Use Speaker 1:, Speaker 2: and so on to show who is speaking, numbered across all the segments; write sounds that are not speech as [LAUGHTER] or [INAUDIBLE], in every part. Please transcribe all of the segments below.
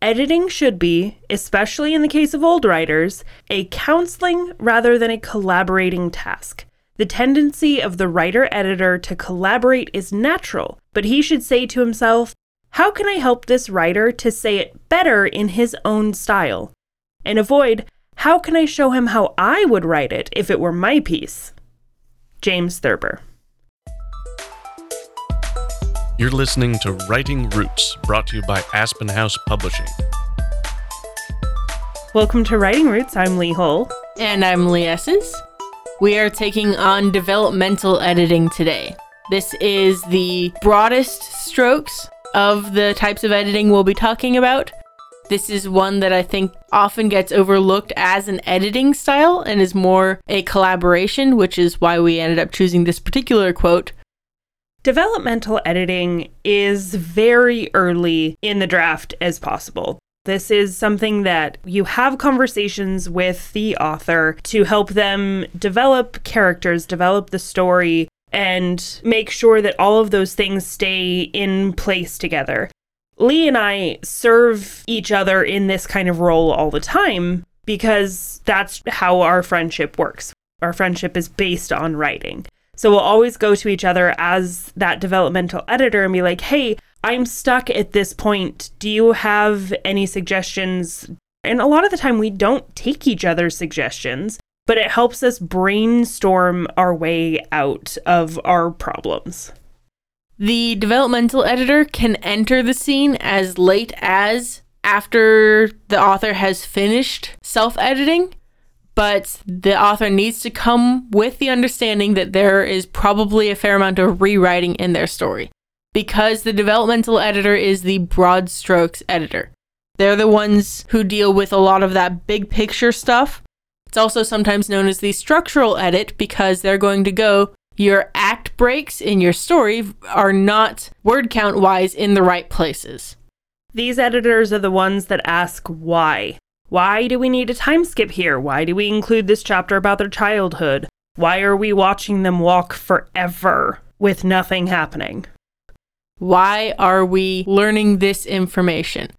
Speaker 1: Editing should be, especially in the case of old writers, a counseling rather than a collaborating task. The tendency of the writer editor to collaborate is natural, but he should say to himself, How can I help this writer to say it better in his own style? And avoid, How can I show him how I would write it if it were my piece? James Thurber.
Speaker 2: You're listening to Writing Roots, brought to you by Aspen House Publishing.
Speaker 1: Welcome to Writing Roots. I'm Lee Hull.
Speaker 3: And I'm Lee Esses. We are taking on developmental editing today. This is the broadest strokes of the types of editing we'll be talking about. This is one that I think often gets overlooked as an editing style and is more a collaboration, which is why we ended up choosing this particular quote
Speaker 1: Developmental editing is very early in the draft as possible. This is something that you have conversations with the author to help them develop characters, develop the story, and make sure that all of those things stay in place together. Lee and I serve each other in this kind of role all the time because that's how our friendship works. Our friendship is based on writing. So we'll always go to each other as that developmental editor and be like, hey, I'm stuck at this point. Do you have any suggestions? And a lot of the time, we don't take each other's suggestions, but it helps us brainstorm our way out of our problems.
Speaker 3: The developmental editor can enter the scene as late as after the author has finished self editing but the author needs to come with the understanding that there is probably a fair amount of rewriting in their story because the developmental editor is the broad strokes editor. They're the ones who deal with a lot of that big picture stuff. It's also sometimes known as the structural edit because they're going to go, your act breaks in your story are not word count wise in the right places.
Speaker 1: These editors are the ones that ask why. Why do we need a time skip here? Why do we include this chapter about their childhood? Why are we watching them walk forever with nothing happening?
Speaker 3: Why are we learning this information?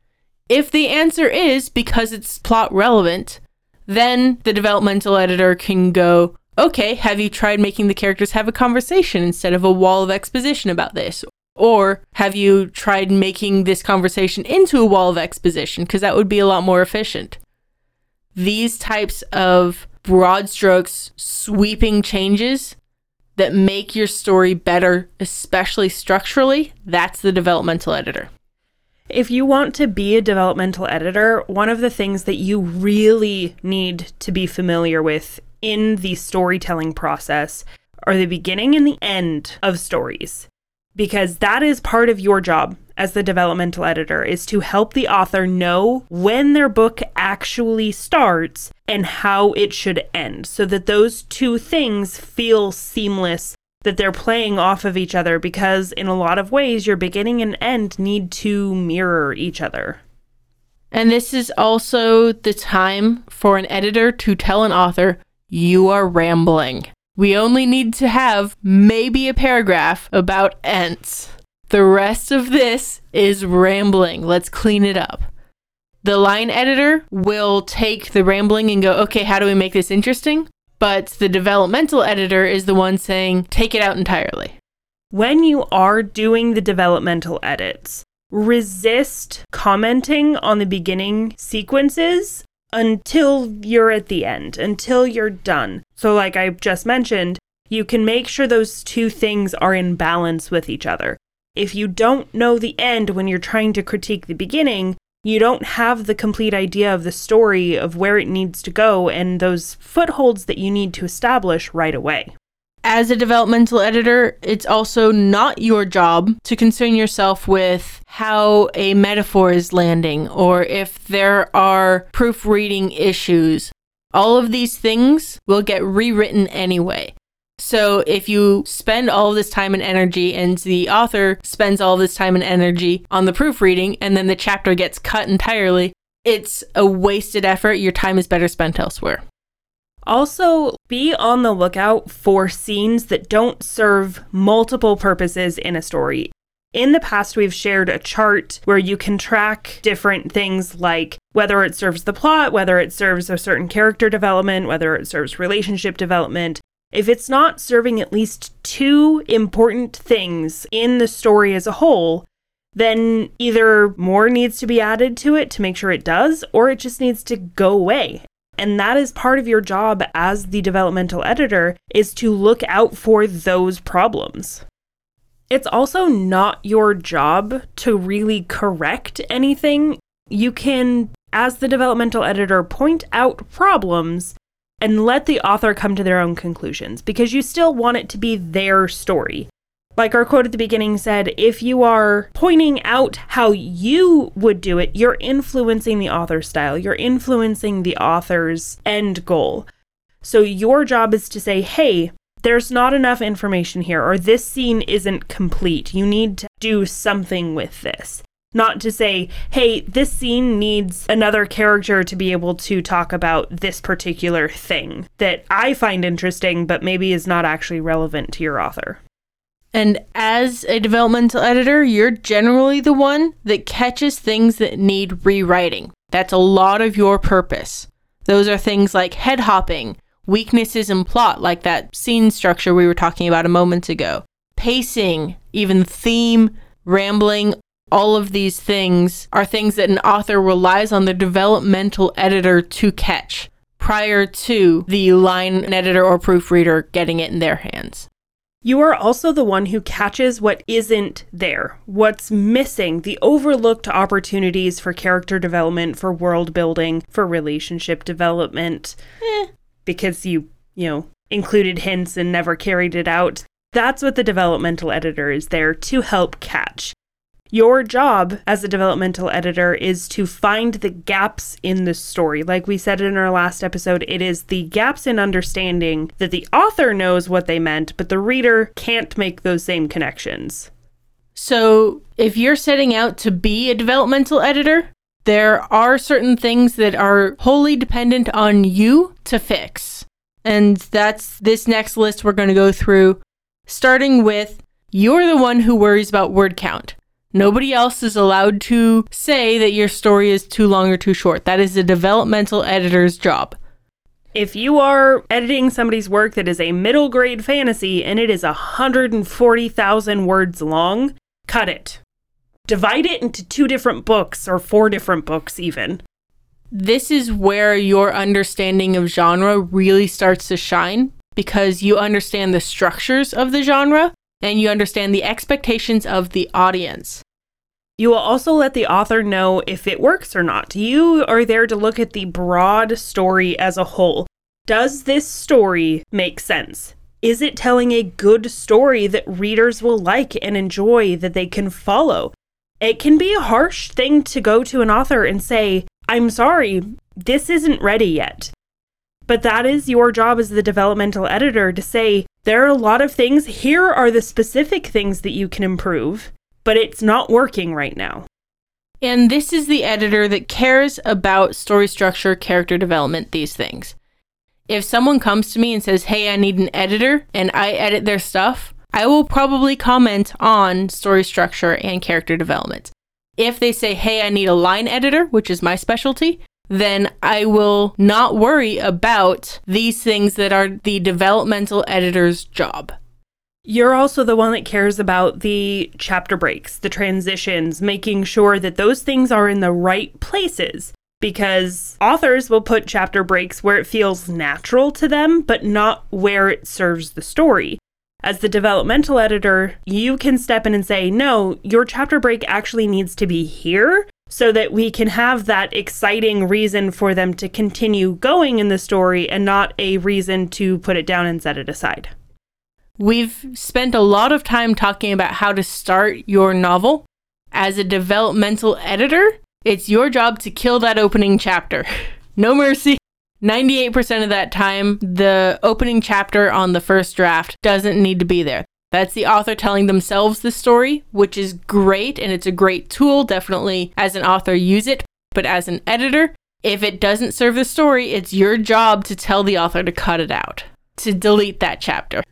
Speaker 3: If the answer is because it's plot relevant, then the developmental editor can go, okay, have you tried making the characters have a conversation instead of a wall of exposition about this? Or have you tried making this conversation into a wall of exposition? Because that would be a lot more efficient. These types of broad strokes, sweeping changes that make your story better, especially structurally, that's the developmental editor.
Speaker 1: If you want to be a developmental editor, one of the things that you really need to be familiar with in the storytelling process are the beginning and the end of stories because that is part of your job as the developmental editor is to help the author know when their book actually starts and how it should end so that those two things feel seamless that they're playing off of each other because in a lot of ways your beginning and end need to mirror each other.
Speaker 3: And this is also the time for an editor to tell an author, you are rambling. We only need to have maybe a paragraph about Ents. The rest of this is rambling. Let's clean it up. The line editor will take the rambling and go, okay, how do we make this interesting? But the developmental editor is the one saying, take it out entirely.
Speaker 1: When you are doing the developmental edits, resist commenting on the beginning sequences until you're at the end, until you're done. So, like I just mentioned, you can make sure those two things are in balance with each other. If you don't know the end when you're trying to critique the beginning, you don't have the complete idea of the story of where it needs to go and those footholds that you need to establish right away.
Speaker 3: As a developmental editor, it's also not your job to concern yourself with how a metaphor is landing or if there are proofreading issues. All of these things will get rewritten anyway. So if you spend all this time and energy and the author spends all this time and energy on the proofreading and then the chapter gets cut entirely, it's a wasted effort. Your time is better spent elsewhere.
Speaker 1: Also, be on the lookout for scenes that don't serve multiple purposes in a story. In the past, we've shared a chart where you can track different things like whether it serves the plot, whether it serves a certain character development, whether it serves relationship development. If it's not serving at least two important things in the story as a whole, then either more needs to be added to it to make sure it does, or it just needs to go away. And that is part of your job as the developmental editor is to look out for those problems. It's also not your job to really correct anything. You can, as the developmental editor, point out problems and let the author come to their own conclusions because you still want it to be their story. Like our quote at the beginning said, if you are pointing out how you would do it, you're influencing the author's style, you're influencing the author's end goal. So your job is to say, hey, there's not enough information here, or this scene isn't complete. You need to do something with this. Not to say, hey, this scene needs another character to be able to talk about this particular thing that I find interesting, but maybe is not actually relevant to your author.
Speaker 3: And as a developmental editor, you're generally the one that catches things that need rewriting. That's a lot of your purpose. Those are things like head hopping, weaknesses in plot, like that scene structure we were talking about a moment ago, pacing, even theme, rambling. All of these things are things that an author relies on the developmental editor to catch prior to the line editor or proofreader getting it in their hands.
Speaker 1: You are also the one who catches what isn't there, what's missing, the overlooked opportunities for character development, for world building, for relationship development. Eh, because you, you know, included hints and never carried it out. That's what the developmental editor is there to help catch. Your job as a developmental editor is to find the gaps in the story. Like we said in our last episode, it is the gaps in understanding that the author knows what they meant, but the reader can't make those same connections.
Speaker 3: So, if you're setting out to be a developmental editor, there are certain things that are wholly dependent on you to fix. And that's this next list we're going to go through, starting with you're the one who worries about word count. Nobody else is allowed to say that your story is too long or too short. That is a developmental editor's job.
Speaker 1: If you are editing somebody's work that is a middle grade fantasy and it is 140,000 words long, cut it divide it into two different books or four different books, even.
Speaker 3: This is where your understanding of genre really starts to shine because you understand the structures of the genre and you understand the expectations of the audience.
Speaker 1: You will also let the author know if it works or not. You are there to look at the broad story as a whole. Does this story make sense? Is it telling a good story that readers will like and enjoy that they can follow? It can be a harsh thing to go to an author and say, I'm sorry, this isn't ready yet. But that is your job as the developmental editor to say, there are a lot of things, here are the specific things that you can improve, but it's not working right now.
Speaker 3: And this is the editor that cares about story structure, character development, these things. If someone comes to me and says, Hey, I need an editor, and I edit their stuff, I will probably comment on story structure and character development. If they say, hey, I need a line editor, which is my specialty, then I will not worry about these things that are the developmental editor's job.
Speaker 1: You're also the one that cares about the chapter breaks, the transitions, making sure that those things are in the right places. Because authors will put chapter breaks where it feels natural to them, but not where it serves the story. As the developmental editor, you can step in and say, no, your chapter break actually needs to be here so that we can have that exciting reason for them to continue going in the story and not a reason to put it down and set it aside.
Speaker 3: We've spent a lot of time talking about how to start your novel. As a developmental editor, it's your job to kill that opening chapter. [LAUGHS] No mercy. 98% of that time, the opening chapter on the first draft doesn't need to be there. That's the author telling themselves the story, which is great and it's a great tool. Definitely, as an author, use it. But as an editor, if it doesn't serve the story, it's your job to tell the author to cut it out, to delete that chapter.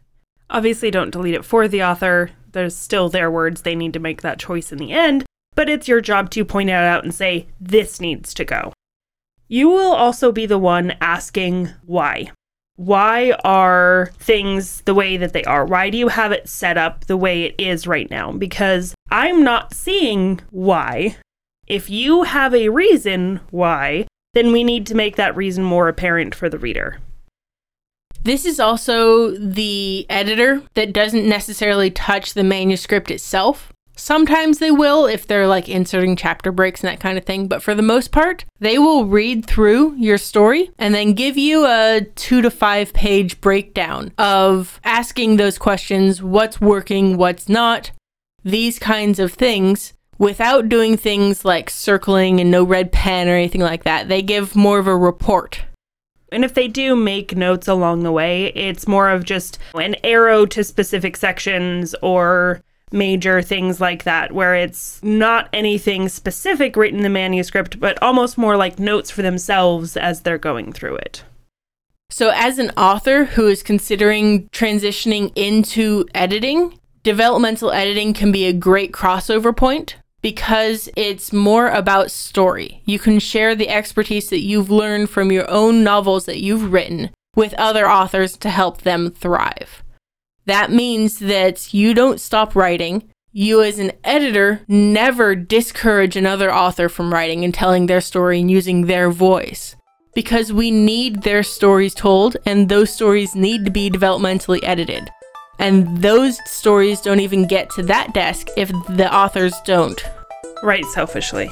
Speaker 1: Obviously, don't delete it for the author. There's still their words. They need to make that choice in the end, but it's your job to point it out and say, this needs to go. You will also be the one asking why. Why are things the way that they are? Why do you have it set up the way it is right now? Because I'm not seeing why. If you have a reason why, then we need to make that reason more apparent for the reader.
Speaker 3: This is also the editor that doesn't necessarily touch the manuscript itself. Sometimes they will if they're like inserting chapter breaks and that kind of thing, but for the most part, they will read through your story and then give you a two to five page breakdown of asking those questions what's working, what's not, these kinds of things without doing things like circling and no red pen or anything like that. They give more of a report.
Speaker 1: And if they do make notes along the way, it's more of just an arrow to specific sections or major things like that, where it's not anything specific written in the manuscript, but almost more like notes for themselves as they're going through it.
Speaker 3: So, as an author who is considering transitioning into editing, developmental editing can be a great crossover point because it's more about story. You can share the expertise that you've learned from your own novels that you've written with other authors to help them thrive. That means that you don't stop writing. You, as an editor, never discourage another author from writing and telling their story and using their voice. Because we need their stories told, and those stories need to be developmentally edited. And those stories don't even get to that desk if the authors don't.
Speaker 1: Write selfishly.